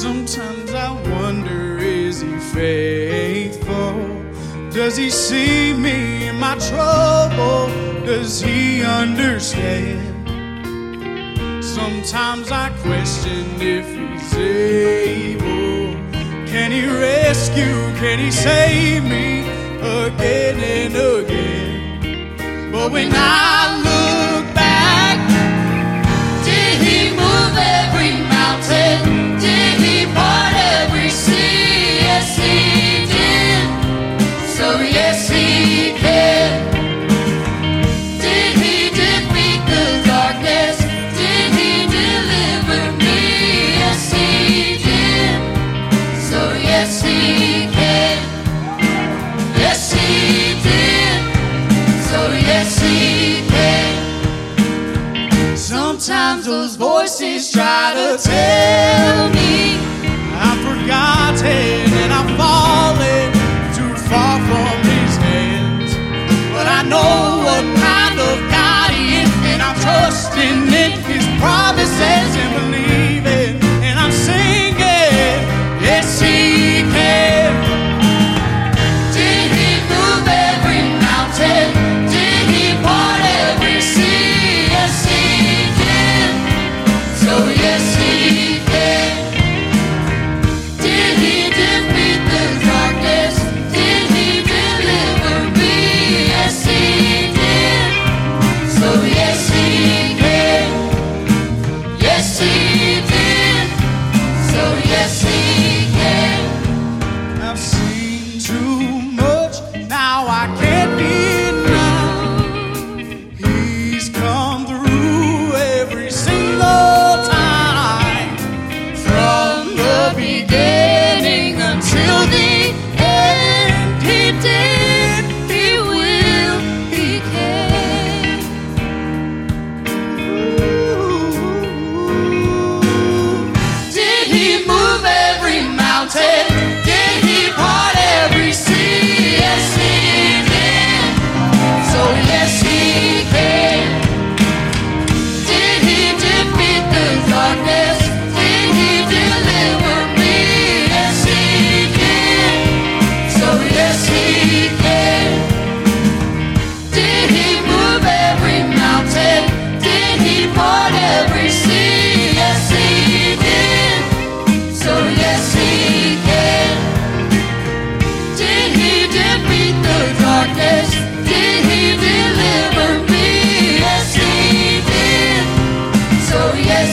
Sometimes I wonder is he faithful? Does he see me in my trouble? Does he understand? Sometimes I question if he's able. Can he rescue? Can he save me again and again? But when I those voices try to tell me I've forgotten and I've fallen too far from these hands. But I know.